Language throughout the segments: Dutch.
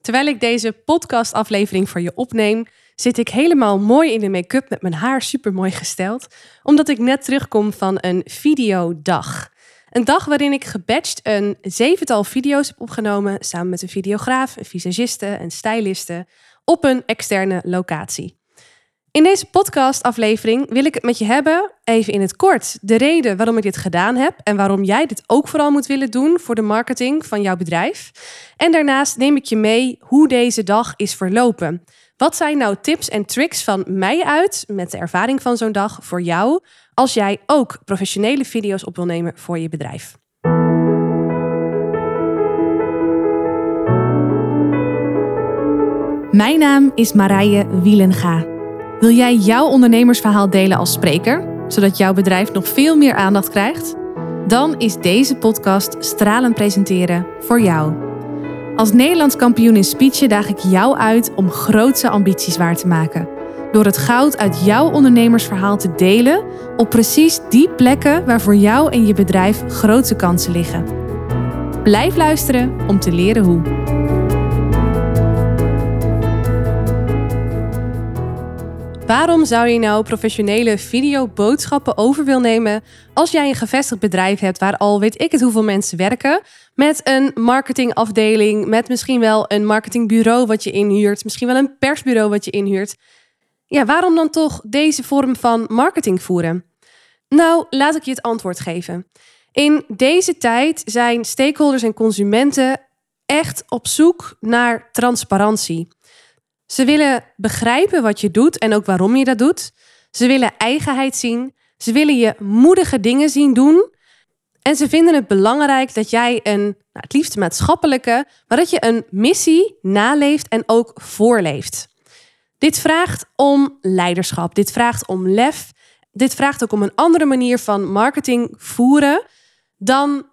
Terwijl ik deze podcastaflevering voor je opneem, zit ik helemaal mooi in de make-up met mijn haar super mooi gesteld, omdat ik net terugkom van een videodag. Een dag waarin ik gebatcht een zevental video's heb opgenomen samen met een videograaf, een visagiste en styliste op een externe locatie. In deze podcastaflevering wil ik het met je hebben, even in het kort, de reden waarom ik dit gedaan heb en waarom jij dit ook vooral moet willen doen voor de marketing van jouw bedrijf. En daarnaast neem ik je mee hoe deze dag is verlopen. Wat zijn nou tips en tricks van mij uit, met de ervaring van zo'n dag, voor jou, als jij ook professionele video's op wil nemen voor je bedrijf? Mijn naam is Marije Wielenga. Wil jij jouw ondernemersverhaal delen als spreker, zodat jouw bedrijf nog veel meer aandacht krijgt? Dan is deze podcast Stralen Presenteren voor jou. Als Nederlands kampioen in speechen daag ik jou uit om grootse ambities waar te maken. Door het goud uit jouw ondernemersverhaal te delen op precies die plekken waar voor jou en je bedrijf grote kansen liggen. Blijf luisteren om te leren hoe. Waarom zou je nou professionele videoboodschappen over wil nemen als jij een gevestigd bedrijf hebt waar al weet ik het hoeveel mensen werken, met een marketingafdeling, met misschien wel een marketingbureau wat je inhuurt, misschien wel een persbureau wat je inhuurt? Ja, waarom dan toch deze vorm van marketing voeren? Nou, laat ik je het antwoord geven. In deze tijd zijn stakeholders en consumenten echt op zoek naar transparantie. Ze willen begrijpen wat je doet en ook waarom je dat doet. Ze willen eigenheid zien. Ze willen je moedige dingen zien doen. En ze vinden het belangrijk dat jij een, nou, het liefst maatschappelijke, maar dat je een missie naleeft en ook voorleeft. Dit vraagt om leiderschap. Dit vraagt om lef. Dit vraagt ook om een andere manier van marketing voeren dan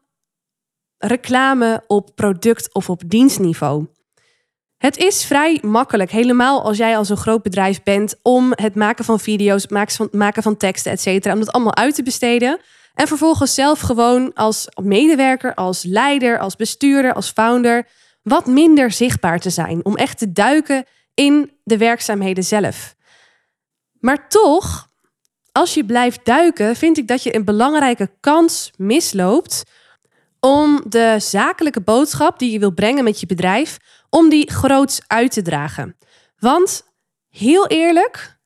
reclame op product of op dienstniveau. Het is vrij makkelijk, helemaal als jij al zo'n groot bedrijf bent, om het maken van video's, maken van, teksten, et cetera, om dat allemaal uit te besteden. En vervolgens zelf gewoon als medewerker, als leider, als bestuurder, als founder wat minder zichtbaar te zijn. Om echt te duiken in de werkzaamheden zelf. Maar toch, als je blijft duiken, vind ik dat je een belangrijke kans misloopt om de zakelijke boodschap die je wil brengen met je bedrijf, om die groots uit te dragen. Want heel eerlijk,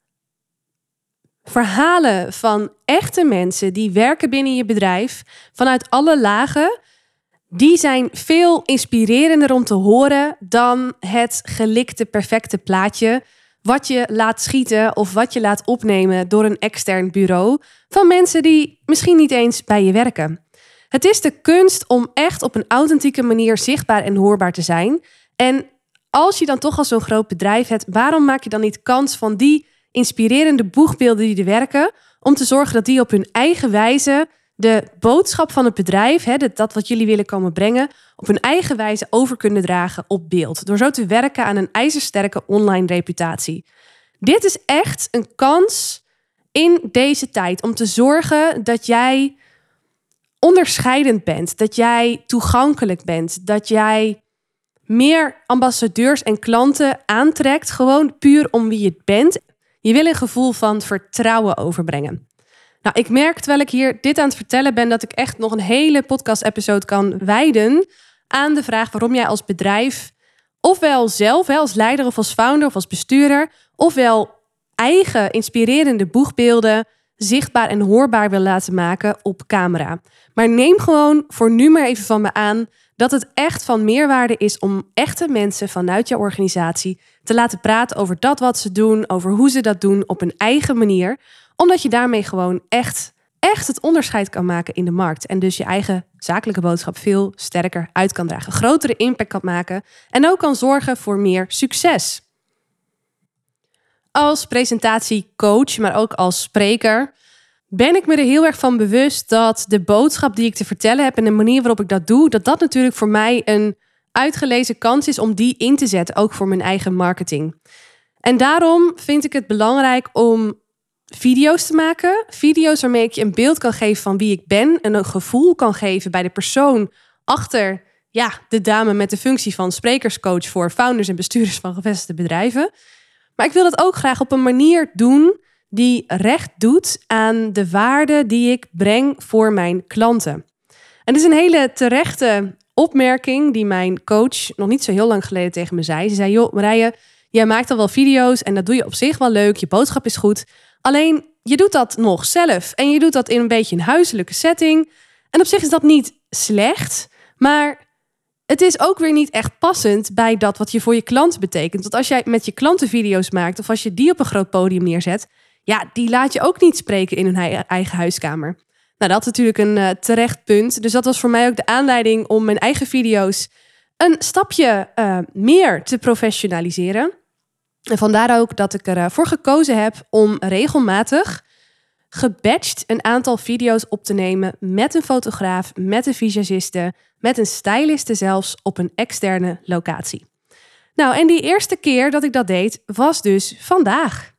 verhalen van echte mensen die werken binnen je bedrijf, vanuit alle lagen, die zijn veel inspirerender om te horen dan het gelikte perfecte plaatje wat je laat schieten of wat je laat opnemen door een extern bureau van mensen die misschien niet eens bij je werken. Het is de kunst om echt op een authentieke manier zichtbaar en hoorbaar te zijn. En als je dan toch al zo'n groot bedrijf hebt, waarom maak je dan niet kans van die inspirerende boegbeelden die er werken, om te zorgen dat die op hun eigen wijze de boodschap van het bedrijf, hè, dat wat jullie willen komen brengen, op hun eigen wijze over kunnen dragen op beeld. Door zo te werken aan een ijzersterke online reputatie. Dit is echt een kans in deze tijd om te zorgen dat jij onderscheidend bent, dat jij toegankelijk bent, dat jij meer ambassadeurs en klanten aantrekt, gewoon puur om wie je bent. Je wil een gevoel van vertrouwen overbrengen. Nou, ik merk terwijl ik hier dit aan het vertellen ben, dat ik echt nog een hele podcast-episode kan wijden aan de vraag waarom jij als bedrijf, ofwel zelf, als leider of als founder of als bestuurder, ofwel eigen inspirerende boegbeelden zichtbaar en hoorbaar wil laten maken op camera. Maar neem gewoon voor nu maar even van me aan dat het echt van meerwaarde is om echte mensen vanuit jouw organisatie te laten praten over dat wat ze doen, over hoe ze dat doen op een eigen manier, omdat je daarmee gewoon echt, echt het onderscheid kan maken in de markt en dus je eigen zakelijke boodschap veel sterker uit kan dragen, grotere impact kan maken en ook kan zorgen voor meer succes. Als presentatiecoach, maar ook als spreker, ben ik me er heel erg van bewust dat de boodschap die ik te vertellen heb en de manier waarop ik dat doe, dat dat natuurlijk voor mij een uitgelezen kans is om die in te zetten, ook voor mijn eigen marketing. En daarom vind ik het belangrijk om video's te maken. Video's waarmee ik je een beeld kan geven van wie ik ben en een gevoel kan geven bij de persoon achter ja, de dame met de functie van sprekerscoach voor founders en bestuurders van gevestigde bedrijven. Maar ik wil dat ook graag op een manier doen die recht doet aan de waarde die ik breng voor mijn klanten. En het is een hele terechte opmerking die mijn coach nog niet zo heel lang geleden tegen me zei. Ze zei: Joh, Marije, jij maakt al wel video's en dat doe je op zich wel leuk. Je boodschap is goed. Alleen je doet dat nog zelf en je doet dat in een beetje een huiselijke setting. En op zich is dat niet slecht, maar het is ook weer niet echt passend bij dat wat je voor je klant betekent. Want als jij met je klanten video's maakt of als je die op een groot podium neerzet, ja, die laat je ook niet spreken in hun eigen huiskamer. Nou, dat is natuurlijk een uh, terecht punt. Dus dat was voor mij ook de aanleiding om mijn eigen video's een stapje uh, meer te professionaliseren. En vandaar ook dat ik ervoor gekozen heb om regelmatig gebatcht een aantal video's op te nemen met een fotograaf, met een visagiste, met een styliste zelfs op een externe locatie. Nou, en die eerste keer dat ik dat deed was dus vandaag.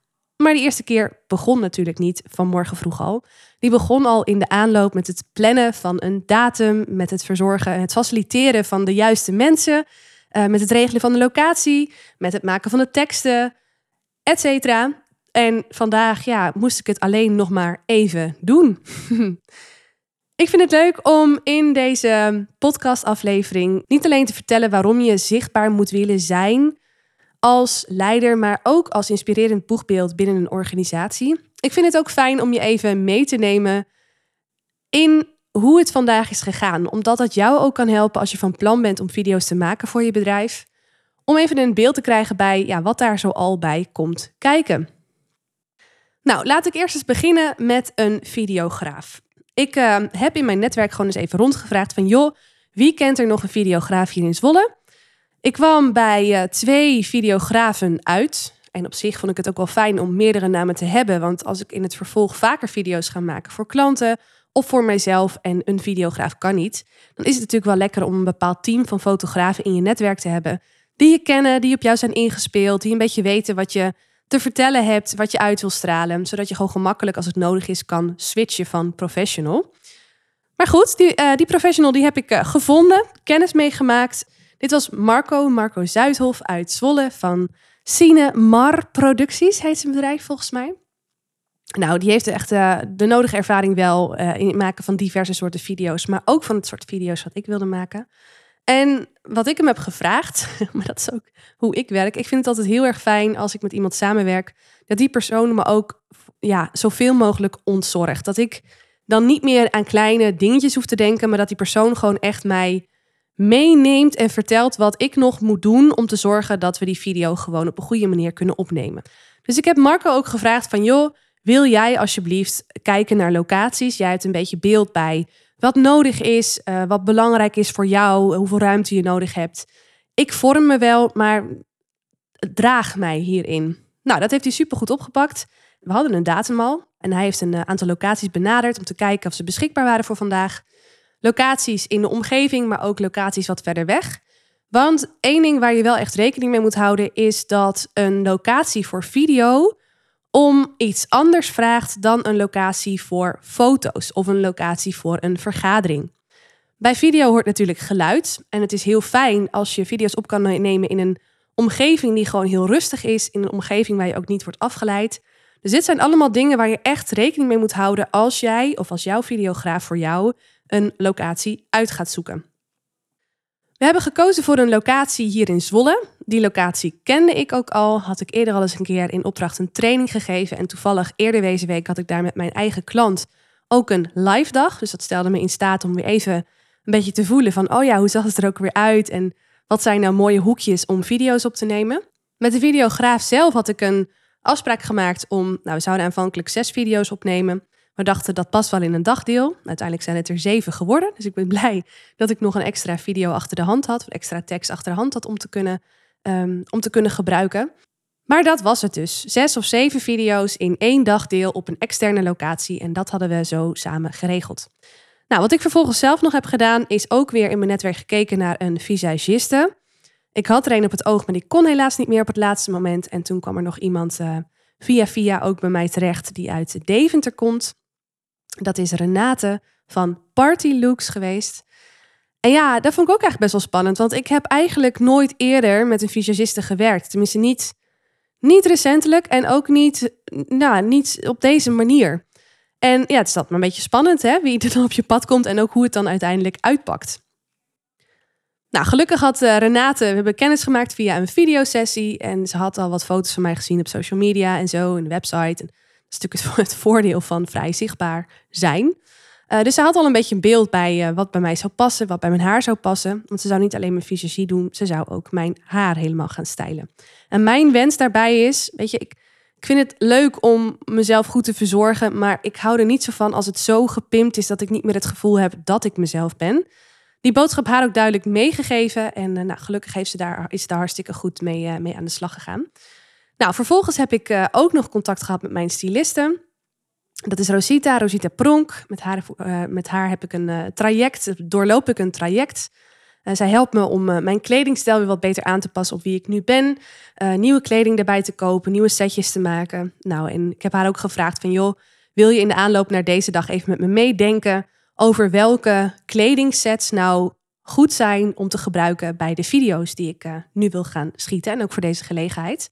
Maar die eerste keer begon natuurlijk niet vanmorgen vroeg al. Die begon al in de aanloop met het plannen van een datum, met het verzorgen en het faciliteren van de juiste mensen, uh, met het regelen van de locatie, met het maken van de teksten, etc. En vandaag ja, moest ik het alleen nog maar even doen. ik vind het leuk om in deze podcastaflevering niet alleen te vertellen waarom je zichtbaar moet willen zijn als leider, maar ook als inspirerend boegbeeld binnen een organisatie. Ik vind het ook fijn om je even mee te nemen in hoe het vandaag is gegaan, omdat dat jou ook kan helpen als je van plan bent om video's te maken voor je bedrijf. Om even een beeld te krijgen bij ja, wat daar zo al bij komt kijken. Nou, laat ik eerst eens beginnen met een videograaf. Ik uh, heb in mijn netwerk gewoon eens even rondgevraagd van... joh, wie kent er nog een videograaf hier in Zwolle? Ik kwam bij uh, twee videografen uit. En op zich vond ik het ook wel fijn om meerdere namen te hebben. Want als ik in het vervolg vaker video's ga maken voor klanten of voor mijzelf en een videograaf kan niet, dan is het natuurlijk wel lekker om een bepaald team van fotografen in je netwerk te hebben. Die je kennen, die op jou zijn ingespeeld, die een beetje weten wat je te vertellen hebt, wat je uit wil stralen. Zodat je gewoon gemakkelijk als het nodig is kan switchen van professional. Maar goed, die, uh, die professional die heb ik uh, gevonden, kennis meegemaakt. Dit was Marco, Marco Zuidhof uit Zwolle van Cine Mar Producties, heet zijn bedrijf volgens mij. Nou, die heeft echt uh, de nodige ervaring wel in het maken van diverse soorten video's, maar ook van het soort video's wat ik wilde maken. En wat ik hem heb gevraagd, maar dat is ook hoe ik werk. Ik vind het altijd heel erg fijn als ik met iemand samenwerk, dat die persoon me ook ja, zoveel mogelijk ontzorgt. Dat ik dan niet meer aan kleine dingetjes hoef te denken, maar dat die persoon gewoon echt mij meeneemt en vertelt wat ik nog moet doen om te zorgen dat we die video gewoon op een goede manier kunnen opnemen. Dus ik heb Marco ook gevraagd van joh, wil jij alsjeblieft kijken naar locaties? Jij hebt een beetje beeld bij wat nodig is, uh, wat belangrijk is voor jou, hoeveel ruimte je nodig hebt. Ik vorm me wel, maar draag mij hierin. Nou, dat heeft hij supergoed opgepakt. We hadden een datum al en hij heeft een eh, aantal locaties benaderd om te kijken of ze beschikbaar waren voor vandaag. Locaties in de omgeving, maar ook locaties wat verder weg. Want één ding waar je wel echt rekening mee moet houden is dat een locatie voor video om iets anders vraagt dan een locatie voor foto's of een locatie voor een vergadering. Bij video hoort natuurlijk geluid en het is heel fijn als je video's op kan nemen in een omgeving die gewoon heel rustig is, in een omgeving waar je ook niet wordt afgeleid. Dus dit zijn allemaal dingen waar je echt rekening mee moet houden als jij of als jouw videograaf voor jou een locatie uit gaat zoeken. We hebben gekozen voor een locatie hier in Zwolle. Die locatie kende ik ook al. Had ik eerder al eens een keer in opdracht een training gegeven. En toevallig eerder deze week had ik daar met mijn eigen klant ook een live dag. Dus dat stelde me in staat om weer even een beetje te voelen van... oh ja, hoe zag het er ook weer uit? En wat zijn nou mooie hoekjes om video's op te nemen? Met de videograaf zelf had ik een afspraak gemaakt om... nou, we zouden aanvankelijk zes video's opnemen... We dachten dat past wel in een dagdeel. Uiteindelijk zijn het er zeven geworden. Dus ik ben blij dat ik nog een extra video achter de hand had. Extra tekst achter de hand had om te kunnen, um, om te kunnen gebruiken. Maar dat was het dus. Zes of zeven video's in één dagdeel op een externe locatie. En dat hadden we zo samen geregeld. Nou, wat ik vervolgens zelf nog heb gedaan, is ook weer in mijn netwerk gekeken naar een visagiste. Ik had er een op het oog, maar die kon helaas niet meer op het laatste moment. En toen kwam er nog iemand uh, via via ook bij mij terecht die uit Deventer komt. Dat is Renate van Party Looks geweest. En ja, dat vond ik ook eigenlijk best wel spannend. Want ik heb eigenlijk nooit eerder met een visagiste gewerkt. Tenminste, niet, niet recentelijk en ook niet, nou, niet op deze manier. En ja, het is dat maar een beetje spannend, hè? Wie er dan op je pad komt en ook hoe het dan uiteindelijk uitpakt. Nou, gelukkig had uh, Renate, we hebben kennis gemaakt via een videosessie. En ze had al wat foto's van mij gezien op social media en zo, in de website. En is natuurlijk het, voordeel van vrij zichtbaar zijn. Uh, dus ze had al een beetje een beeld bij uh, wat bij mij zou passen, wat bij mijn haar zou passen. Want ze zou niet alleen mijn visagie doen, ze zou ook mijn haar helemaal gaan stylen. En mijn wens daarbij is, weet je, ik, ik vind het leuk om mezelf goed te verzorgen, maar ik hou er niet zo van als het zo gepimpt is dat ik niet meer het gevoel heb dat ik mezelf ben. Die boodschap haar ook duidelijk meegegeven en uh, nou, gelukkig heeft ze daar, is ze daar hartstikke goed mee, mee aan de slag gegaan. Nou, vervolgens heb ik ook nog contact gehad met mijn stylisten. Dat is Rosita, Rosita Pronk. Met haar, uh, met haar heb ik een uh, traject, doorloop ik een traject. Zij helpt me om mijn kledingstijl weer wat beter aan te passen op wie ik nu ben. nieuwe kleding erbij te kopen, nieuwe setjes te maken. Nou, en ik heb haar ook gevraagd van, joh, wil je in de aanloop naar deze dag even met me meedenken over welke kledingsets nou goed zijn om te gebruiken bij de video's die ik nu wil gaan schieten en ook voor deze gelegenheid.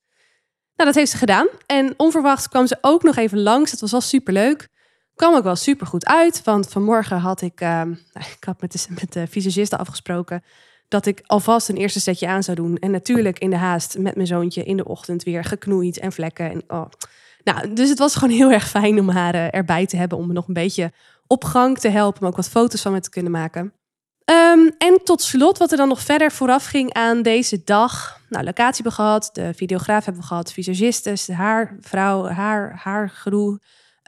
Nou, dat heeft ze gedaan. En onverwachts kwam ze ook nog even langs. Het was wel superleuk. Kwam ook wel super goed uit. Want vanmorgen had ik, uh, ik had met de, met de visagiste afgesproken dat ik alvast een eerste setje aan zou doen. En natuurlijk in de haast met mijn zoontje in de ochtend weer geknoeid en vlekken. En, oh. nou, dus het was gewoon heel erg fijn om haar uh, erbij te hebben. Om me nog een beetje op gang te helpen. Maar ook wat foto's van me te kunnen maken. Um, en tot slot, wat er dan nog verder vooraf ging aan deze dag. Nou, locatie hebben we gehad, de videograaf hebben we gehad, visagistes, de haarvrouw, haar, haargroe,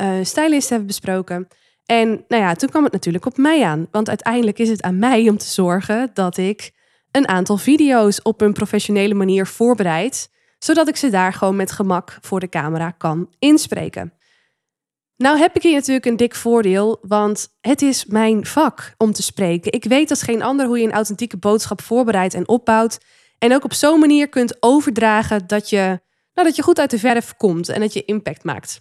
uh, stylist hebben we besproken. En nou ja, toen kwam het natuurlijk op mij aan. Want uiteindelijk is het aan mij om te zorgen dat ik een aantal video's op een professionele manier voorbereid. Zodat ik ze daar gewoon met gemak voor de camera kan inspreken. Nou heb ik hier natuurlijk een dik voordeel, want het is mijn vak om te spreken. Ik weet als geen ander hoe je een authentieke boodschap voorbereidt en opbouwt. En ook op zo'n manier kunt overdragen dat je, nou, dat je goed uit de verf komt en dat je impact maakt.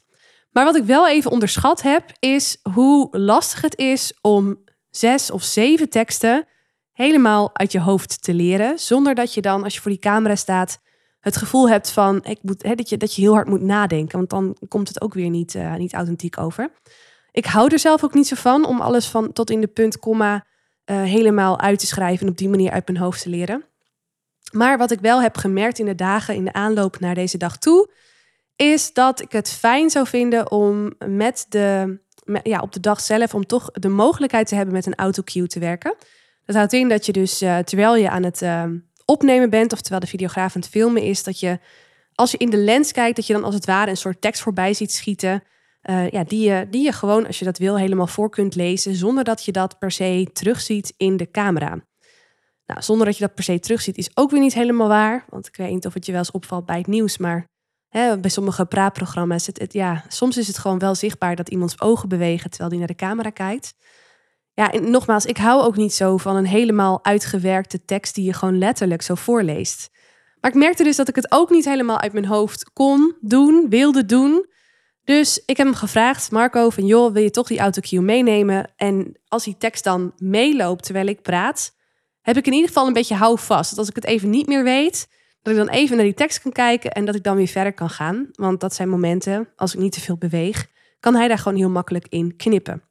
Maar wat ik wel even onderschat heb, is hoe lastig het is om zes of zeven teksten helemaal uit je hoofd te leren. Zonder dat je dan, als je voor die camera staat, het gevoel hebt van ik moet, hè, dat, je, dat je heel hard moet nadenken. Want dan komt het ook weer niet, uh, niet authentiek over. Ik hou er zelf ook niet zo van om alles van tot in de punt, komma uh, helemaal uit te schrijven en op die manier uit mijn hoofd te leren. Maar wat ik wel heb gemerkt in de dagen in de aanloop naar deze dag toe, is dat ik het fijn zou vinden om met de, ja, op de dag zelf, om toch de mogelijkheid te hebben met een autocue te werken. Dat houdt in dat je dus, uh, terwijl je aan het uh, opnemen bent, of terwijl de videograaf aan het filmen is, dat je als je in de lens kijkt, dat je dan als het ware een soort tekst voorbij ziet schieten. Uh, ja, die, je, die je gewoon, als je dat wil, helemaal voor kunt lezen, zonder dat je dat per se terugziet in de camera. Nou, zonder dat je dat per se terugziet, is ook weer niet helemaal waar. Want ik weet niet of het je wel eens opvalt bij het nieuws, maar hè, bij sommige praatprogramma's, het, ja, soms is het gewoon wel zichtbaar dat iemands ogen bewegen terwijl die naar de camera kijkt. Ja, en nogmaals, ik hou ook niet zo van een helemaal uitgewerkte tekst die je gewoon letterlijk zo voorleest. Maar ik merkte dus dat ik het ook niet helemaal uit mijn hoofd kon doen, wilde doen. Dus ik heb hem gevraagd, Marco, van joh, wil je toch die autocue meenemen? En als die tekst dan meeloopt terwijl ik praat, heb ik in ieder geval een beetje houvast. Dat als ik het even niet meer weet, dat ik dan even naar die tekst kan kijken en dat ik dan weer verder kan gaan. Want dat zijn momenten, als ik niet te veel beweeg, kan hij daar gewoon heel makkelijk in knippen.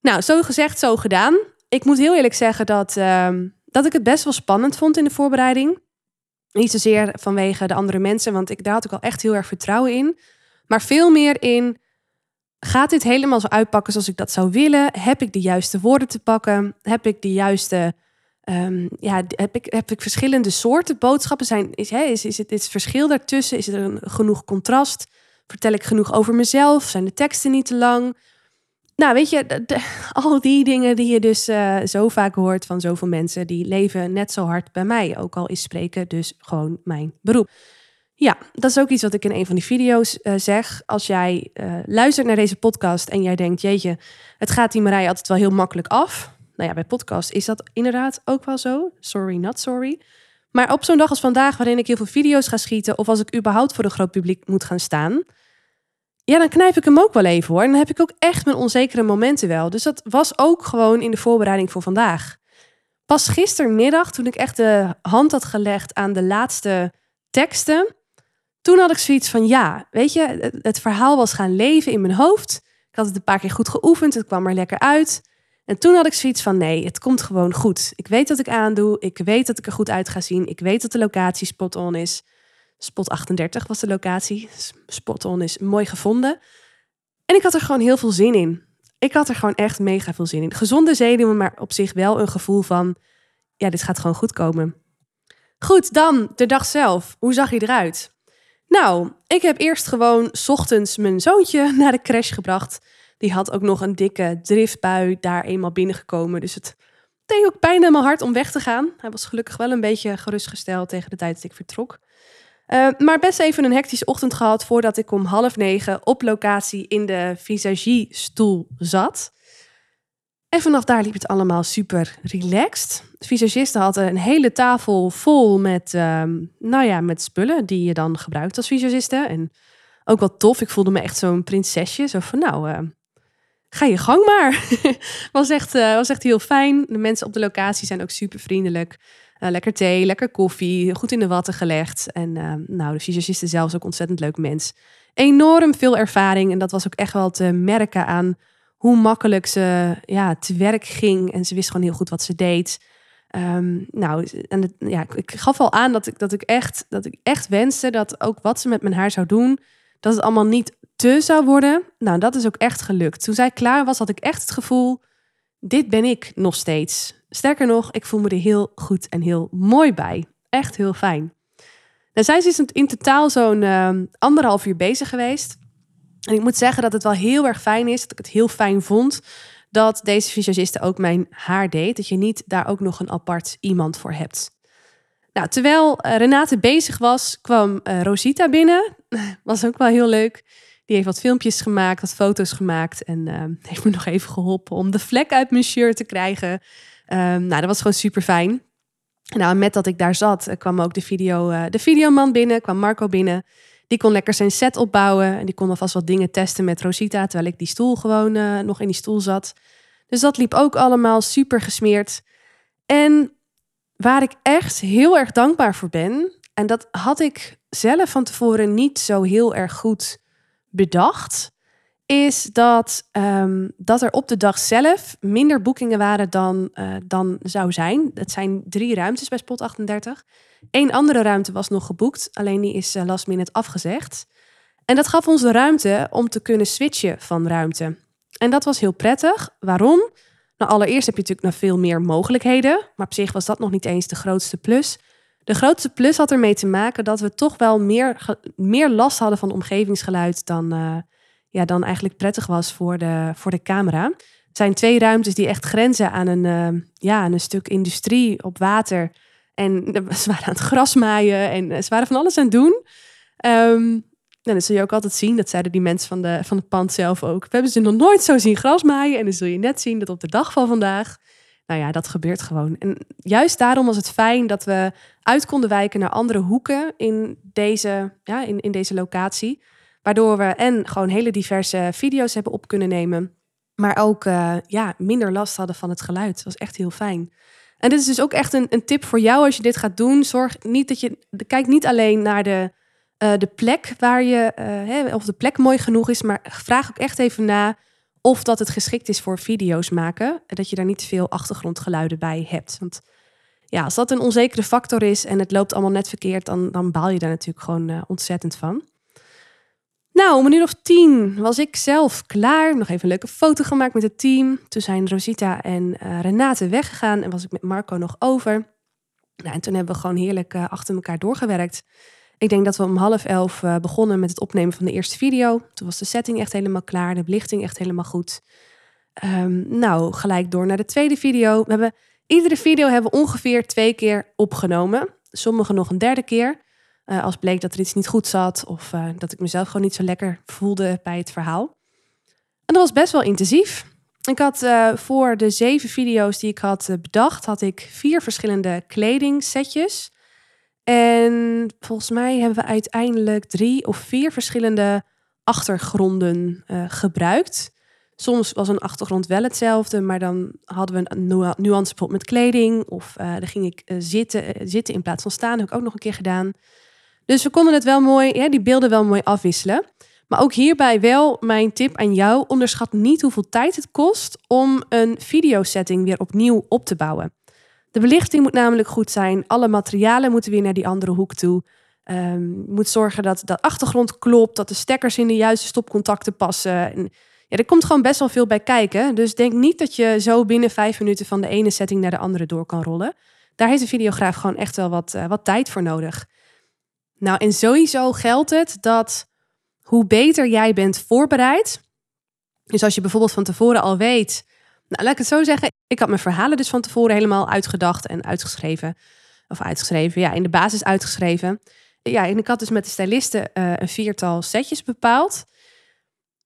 Nou, zo gezegd, zo gedaan. Ik moet heel eerlijk zeggen dat, uh, dat ik het best wel spannend vond in de voorbereiding. Niet zozeer vanwege de andere mensen, want ik, daar had ik al echt heel erg vertrouwen in. Maar veel meer in, gaat dit helemaal zo uitpakken zoals ik dat zou willen? Heb ik de juiste woorden te pakken? Heb ik de juiste, um, ja, heb ik, heb ik verschillende soorten boodschappen? Zijn, is, hè, is, is het, is het verschil daartussen? Is er een, genoeg contrast? Vertel ik genoeg over mezelf? Zijn de teksten niet te lang? Nou, weet je, al die dingen die je dus uh, zo vaak hoort van zoveel mensen, die leven net zo hard bij mij. Ook al is spreken dus gewoon mijn beroep. Ja, dat is ook iets wat ik in een van die video's uh, zeg. Als jij uh, luistert naar deze podcast en jij denkt, jeetje, het gaat die Marij altijd wel heel makkelijk af. Nou ja, bij podcast is dat inderdaad ook wel zo. Sorry, not sorry. Maar op zo'n dag als vandaag, waarin ik heel veel video's ga schieten, of als ik überhaupt voor een groot publiek moet gaan staan, ja, dan knijp ik hem ook wel even hoor. En dan heb ik ook echt mijn onzekere momenten wel. Dus dat was ook gewoon in de voorbereiding voor vandaag. Pas gistermiddag, toen ik echt de hand had gelegd aan de laatste teksten, toen had ik zoiets van ja, weet je, het, verhaal was gaan leven in mijn hoofd. Ik had het een paar keer goed geoefend, het kwam er lekker uit. En toen had ik zoiets van nee, het komt gewoon goed. Ik weet wat ik aandoe, ik weet dat ik er goed uit ga zien, ik weet dat de locatie spot on is. Spot 38 was de locatie. Spot on is mooi gevonden. En ik had er gewoon heel veel zin in. Ik had er gewoon echt mega veel zin in. Gezonde zenuwen, maar op zich wel een gevoel van, ja, dit gaat gewoon goed komen. Goed, dan de dag zelf. Hoe zag je eruit? Nou, ik heb eerst gewoon ochtends mijn zoontje naar de crash gebracht. Die had ook nog een dikke driftbui daar eenmaal binnengekomen. Dus het deed ook pijn in mijn hart om weg te gaan. Hij was gelukkig wel een beetje gerustgesteld tegen de tijd dat ik vertrok. Uh, maar best even een hectische ochtend gehad voordat ik om half negen op locatie in de visagie-stoel zat. En vanaf daar liep het allemaal super relaxed. De visagisten hadden een hele tafel vol met, uh, nou ja, met spullen die je dan gebruikt als visagiste. En ook wel tof. Ik voelde me echt zo'n prinsesje. Zo van, nou, uh, ga je gang maar. was, echt, uh, was echt heel fijn. De mensen op de locatie zijn ook super vriendelijk. Uh, lekker thee, lekker koffie, goed in de watten gelegd. En uh, nou, de visagist is zelfs ook ontzettend leuk mens. Enorm veel ervaring en dat was ook echt wel te merken aan hoe makkelijk ze ja, te werk ging. En ze wist gewoon heel goed wat ze deed. Um, nou, en ja, ik gaf al aan dat ik, dat, ik echt, dat ik echt wenste dat ook wat ze met mijn haar zou doen, dat het allemaal niet te zou worden. Nou, dat is ook echt gelukt. Toen zij klaar was, had ik echt het gevoel, dit ben ik nog steeds. Sterker nog, ik voel me er heel goed en heel mooi bij. Echt heel fijn. Nou, zij is in totaal zo'n uh, anderhalf uur bezig geweest. En ik moet zeggen dat het wel heel erg fijn is, dat ik het heel fijn vond dat deze visagiste ook mijn haar deed. Dat je niet daar ook nog een apart iemand voor hebt. Nou, terwijl uh, Renate bezig was, kwam uh, Rosita binnen. was ook wel heel leuk. Die heeft wat filmpjes gemaakt, wat foto's gemaakt. En uh, heeft me nog even geholpen om de vlek uit mijn shirt te krijgen. Um, nou, dat was gewoon super fijn. Nou, met dat ik daar zat, eh, kwam ook de, video, uh, de videoman binnen, kwam Marco binnen. Die kon lekker zijn set opbouwen. En die kon alvast wat dingen testen met Rosita, terwijl ik die stoel gewoon nog in die stoel zat. Dus dat liep ook allemaal super gesmeerd. En waar ik echt heel erg dankbaar voor ben, en dat had ik zelf van tevoren niet zo heel erg goed bedacht, is dat, um, dat er op de dag zelf minder boekingen waren dan, uh, dan zou zijn. Het zijn drie ruimtes bij Spot 38. Eén andere ruimte was nog geboekt, alleen die is uh, last minute afgezegd. En dat gaf ons de ruimte om te kunnen switchen van ruimte. En dat was heel prettig. Waarom? Nou, allereerst heb je natuurlijk nog veel meer mogelijkheden, maar op zich was dat nog niet eens de grootste plus. De grootste plus had ermee te maken dat we toch wel meer, meer last hadden van omgevingsgeluid dan, uh, ja, dan eigenlijk prettig was voor de, voor de camera. Het zijn twee ruimtes die echt grenzen aan een, uh, ja, een stuk industrie op water. En ze waren aan het grasmaaien en ze waren van alles aan het doen. Um, en dat zul je ook altijd zien, dat zeiden die mensen van, de, van het pand zelf ook. We hebben ze nog nooit zo zien grasmaaien en dan zul je net zien dat op de dag van vandaag nou ja, dat gebeurt gewoon. En juist daarom was het fijn dat we uit konden wijken naar andere hoeken in deze, ja, in, in deze locatie. Waardoor we en gewoon hele diverse video's hebben op kunnen nemen. Maar ook uh, ja, minder last hadden van het geluid. Dat was echt heel fijn. En dit is dus ook echt een, een tip voor jou als je dit gaat doen. Zorg niet dat je. Kijk niet alleen naar de, uh, de plek waar je. Uh, hè, of de plek mooi genoeg is. Maar vraag ook echt even na of dat het geschikt is voor video's maken. En dat je daar niet veel achtergrondgeluiden bij hebt. Want ja, als dat een onzekere factor is en het loopt allemaal net verkeerd, dan, dan baal je daar natuurlijk gewoon uh, ontzettend van. Nou, om een uur of tien was ik zelf klaar. Nog even een leuke foto gemaakt met het team. Toen zijn Rosita en Renate weggegaan en was ik met Marco nog over. Nou, en toen hebben we gewoon heerlijk achter elkaar doorgewerkt. Ik denk dat we om half elf uh, begonnen met het opnemen van de eerste video. Toen was de setting echt helemaal klaar, de belichting echt helemaal goed. Um, nou, gelijk door naar de tweede video. We hebben, iedere video hebben we ongeveer twee keer opgenomen. Sommige nog een derde keer. Uh, als bleek dat er iets niet goed zat of uh, dat ik mezelf gewoon niet zo lekker voelde bij het verhaal. En dat was best wel intensief. Ik had voor de zeven video's die ik had bedacht, had ik vier verschillende kledingsetjes. En volgens mij hebben we uiteindelijk drie of vier verschillende achtergronden uh, gebruikt. Soms was een achtergrond wel hetzelfde, maar dan hadden we een nuance bijvoorbeeld met kleding. Of uh, dan ging ik zitten, zitten in plaats van staan. heb ik ook nog een keer gedaan. Dus we konden het wel mooi, die beelden wel mooi afwisselen. Maar ook hierbij wel mijn tip aan jou. Onderschat niet hoeveel tijd het kost om een videosetting weer opnieuw op te bouwen. De belichting moet namelijk goed zijn. Alle materialen moeten weer naar die andere hoek toe. Um, je moet zorgen dat de achtergrond klopt, dat de stekkers in de juiste stopcontacten passen. En ja, er komt gewoon best wel veel bij kijken. Dus denk niet dat je zo binnen vijf minuten van de ene setting naar de andere door kan rollen. Daar heeft de videograaf gewoon echt wel wat, uh, wat tijd voor nodig. Nou, en sowieso geldt het dat hoe beter jij bent voorbereid. Dus als je bijvoorbeeld van tevoren al weet. Nou, laat ik het zo zeggen. Ik had mijn verhalen dus van tevoren helemaal uitgedacht en uitgeschreven. Of uitgeschreven, ja, in de basis uitgeschreven. Ja, en ik had dus met de stylisten uh, een viertal setjes bepaald.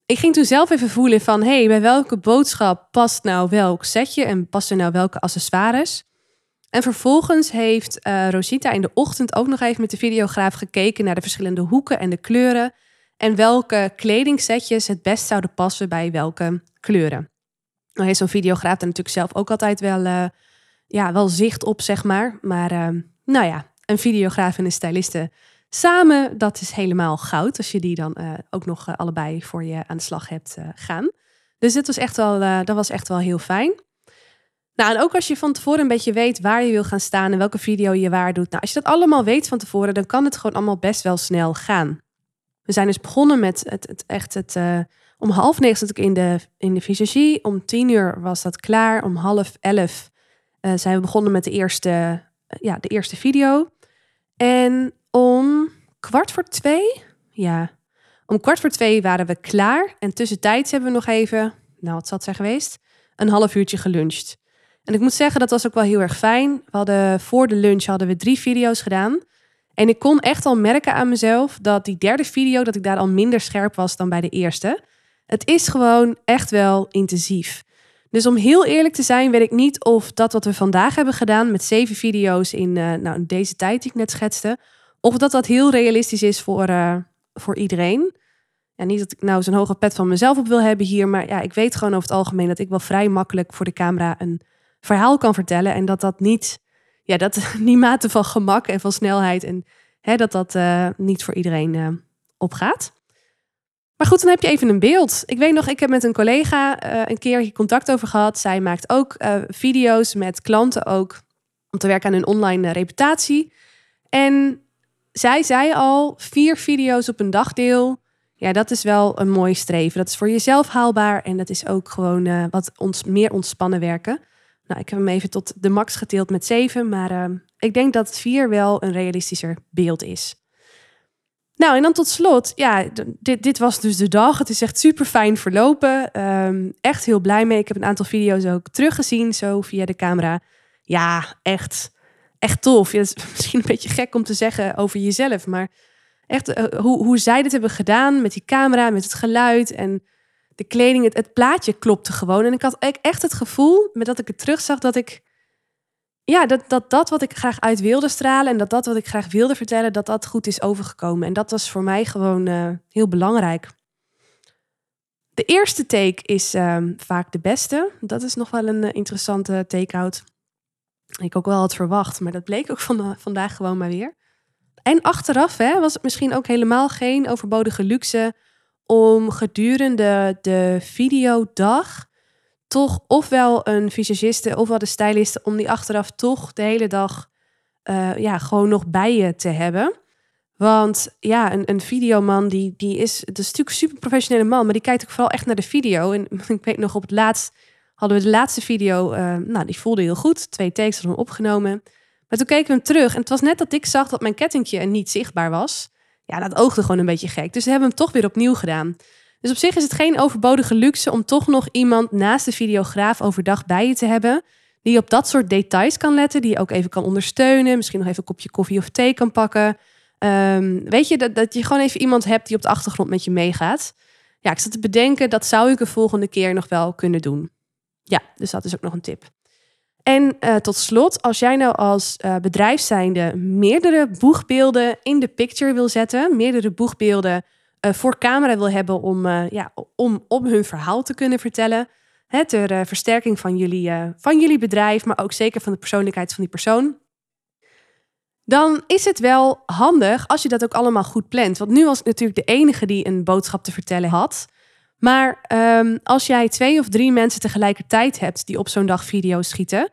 Ik ging toen zelf even voelen van, hey, bij welke boodschap past nou welk setje en passen nou welke accessoires? En vervolgens heeft uh, Rosita in de ochtend ook nog even met de videograaf gekeken naar de verschillende hoeken en de kleuren. En welke kledingsetjes het best zouden passen bij welke kleuren. Nou heeft zo'n videograaf er natuurlijk zelf ook altijd wel, uh, ja, wel zicht op, zeg maar. Maar uh, nou ja, een videograaf en een styliste samen, dat is helemaal goud. Als je die dan uh, ook nog allebei voor je aan de slag hebt gaan. Dus dit was echt wel, dat was echt wel heel fijn. Nou, en ook als je van tevoren een beetje weet waar je wil gaan staan en welke video je waar doet. Nou, als je dat allemaal weet van tevoren, dan kan het gewoon allemaal best wel snel gaan. We zijn dus begonnen met het, het echt het. Uh, om half negen zat ik in de, in de visagie. Om tien uur was dat klaar. Om half elf uh, zijn we begonnen met de eerste, uh, ja, de eerste video. En om kwart voor twee, ja, om kwart voor twee waren we klaar. En tussentijds hebben we nog even, nou wat zal het zijn geweest, een half uurtje geluncht. En ik moet zeggen, dat was ook wel heel erg fijn. We hadden voor de lunch hadden we drie video's gedaan. En ik kon echt al merken aan mezelf dat die derde video, dat ik daar al minder scherp was dan bij de eerste. Het is gewoon echt wel intensief. Dus om heel eerlijk te zijn, weet ik niet of dat wat we vandaag hebben gedaan met zeven video's in uh, nou, deze tijd die ik net schetste, of dat dat heel realistisch is voor, uh, voor iedereen. Ja, niet dat ik nou zo'n hoge pet van mezelf op wil hebben hier, maar ja, ik weet gewoon over het algemeen dat ik wel vrij makkelijk voor de camera een verhaal kan vertellen en dat dat niet ja, dat die mate van gemak en van snelheid en hè, dat dat uh, niet voor iedereen uh, opgaat. Maar goed, dan heb je even een beeld. Ik weet nog, ik heb met een collega uh, een keer contact over gehad. Zij maakt ook video's met klanten ook om te werken aan hun online reputatie. En zij zei al, vier video's op een dagdeel. Ja, dat is wel een mooi streven. Dat is voor jezelf haalbaar en dat is ook gewoon wat ons meer ontspannen werken. Nou, ik heb hem even tot de max gedeeld met 7, maar uh, ik denk dat 4 wel een realistischer beeld is. Nou, en dan tot slot, ja, dit, dit was dus de dag. Het is echt super fijn verlopen. Um, echt heel blij mee. Ik heb een aantal video's ook teruggezien, zo via de camera. Ja, echt, echt tof. Is misschien een beetje gek om te zeggen over jezelf, maar echt uh, hoe, hoe zij dit hebben gedaan met die camera, met het geluid en de kleding, het, plaatje klopte gewoon. En ik had echt het gevoel, met dat ik het terugzag, dat ik ja, dat, dat dat wat ik graag uit wilde stralen en dat dat wat ik graag wilde vertellen, dat dat goed is overgekomen. En dat was voor mij gewoon uh, heel belangrijk. De eerste take is uh, vaak de beste. Dat is nog wel een uh, interessante take-out. Ik ook wel had verwacht, maar dat bleek ook van, vandaag gewoon maar weer. En achteraf hè, was het misschien ook helemaal geen overbodige luxe om gedurende de videodag toch ofwel een visagiste ofwel de styliste om die achteraf toch de hele dag uh, ja, gewoon nog bij je te hebben. Want ja, een, een videoman die, die is, het is natuurlijk een super professionele man, maar die kijkt ook vooral echt naar de video. En ik weet nog op het laatst hadden we de laatste video, uh, nou die voelde heel goed, twee takes hadden we opgenomen. Maar toen keken we hem terug en het was net dat ik zag dat mijn kettingje niet zichtbaar was. Ja, dat oogde gewoon een beetje gek. Dus we hebben hem toch weer opnieuw gedaan. Dus op zich is het geen overbodige luxe om toch nog iemand naast de videograaf overdag bij je te hebben. Die op dat soort details kan letten, die je ook even kan ondersteunen. Misschien nog even een kopje koffie of thee kan pakken. Um, weet je, dat, dat je gewoon even iemand hebt die op de achtergrond met je meegaat. Ja, ik zat te bedenken, dat zou ik de volgende keer nog wel kunnen doen. Ja, dus dat is ook nog een tip. En uh, tot slot, als jij nou als uh, bedrijf zijnde meerdere boegbeelden in de picture wil zetten, meerdere boegbeelden uh, voor camera wil hebben om, ja, om, om hun verhaal te kunnen vertellen. Hè, ter versterking van jullie, van jullie bedrijf, maar ook zeker van de persoonlijkheid van die persoon. Dan is het wel handig als je dat ook allemaal goed plant. Want nu was ik natuurlijk de enige die een boodschap te vertellen had. Maar um, als jij twee of drie mensen tegelijkertijd hebt die op zo'n dag video's schieten,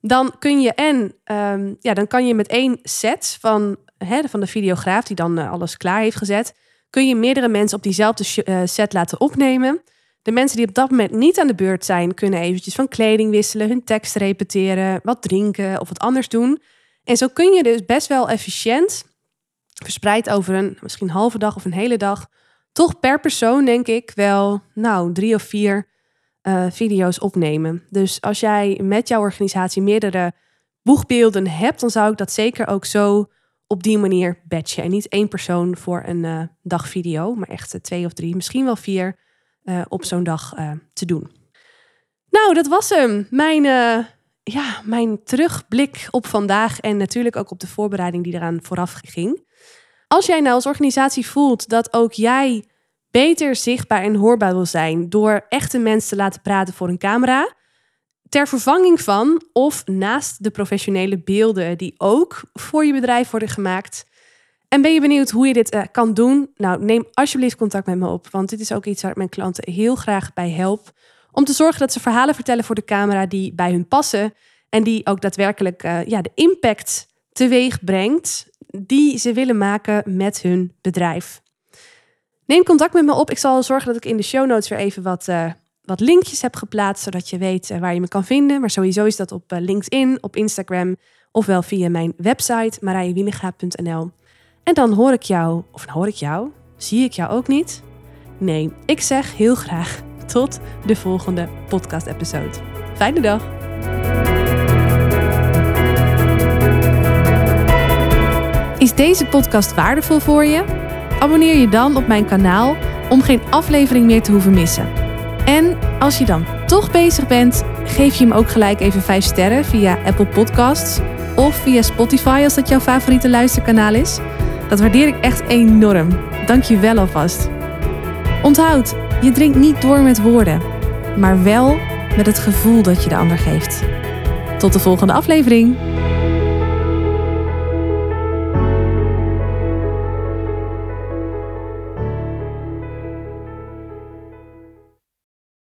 dan kun je en um, ja, dan kan je met één set van, hè, van de videograaf die dan uh, alles klaar heeft gezet, kun je meerdere mensen op diezelfde uh, set laten opnemen. De mensen die op dat moment niet aan de beurt zijn, kunnen eventjes van kleding wisselen, hun tekst repeteren, wat drinken of wat anders doen. En zo kun je dus best wel efficiënt, verspreid over een misschien halve dag of een hele dag, toch per persoon denk ik wel, nou, drie of vier uh, video's opnemen. Dus als jij met jouw organisatie meerdere boegbeelden hebt, dan zou ik dat zeker ook zo op die manier batchen. En niet één persoon voor een uh, dag video, maar echt uh, twee of drie, misschien wel vier op zo'n dag te doen. Nou, dat was hem. Mijn, ja, mijn terugblik op vandaag en natuurlijk ook op de voorbereiding die eraan vooraf ging. Als jij nou als organisatie voelt dat ook jij beter zichtbaar en hoorbaar wil zijn door echte mensen te laten praten voor een camera, ter vervanging van of naast de professionele beelden die ook voor je bedrijf worden gemaakt. En ben je benieuwd hoe je dit uh, kan doen? Nou, neem alsjeblieft contact met me op, want dit is ook iets waar ik mijn klanten heel graag bij help. Om te zorgen dat ze verhalen vertellen voor de camera die bij hun passen en die ook daadwerkelijk uh, ja, de impact teweeg brengt die ze willen maken met hun bedrijf. Neem contact met me op. Ik zal zorgen dat ik in de show notes weer even wat, uh, wat linkjes heb geplaatst, zodat je weet uh, waar je me kan vinden. Maar sowieso is dat op uh, LinkedIn, op Instagram, ofwel via mijn website marijewienega.nl. En dan hoor ik jou, of hoor ik jou, zie ik jou ook niet? Nee, ik zeg heel graag tot de volgende podcast-episode. Fijne dag! Is deze podcast waardevol voor je? Abonneer je dan op mijn kanaal om geen aflevering meer te hoeven missen. En als je dan toch bezig bent, geef je hem ook gelijk even 5 sterren via Apple Podcasts of via Spotify als dat jouw favoriete luisterkanaal is. Dat waardeer ik echt enorm. Dank je wel alvast. Onthoud, je drinkt niet door met woorden, maar wel met het gevoel dat je de ander geeft. Tot de volgende aflevering.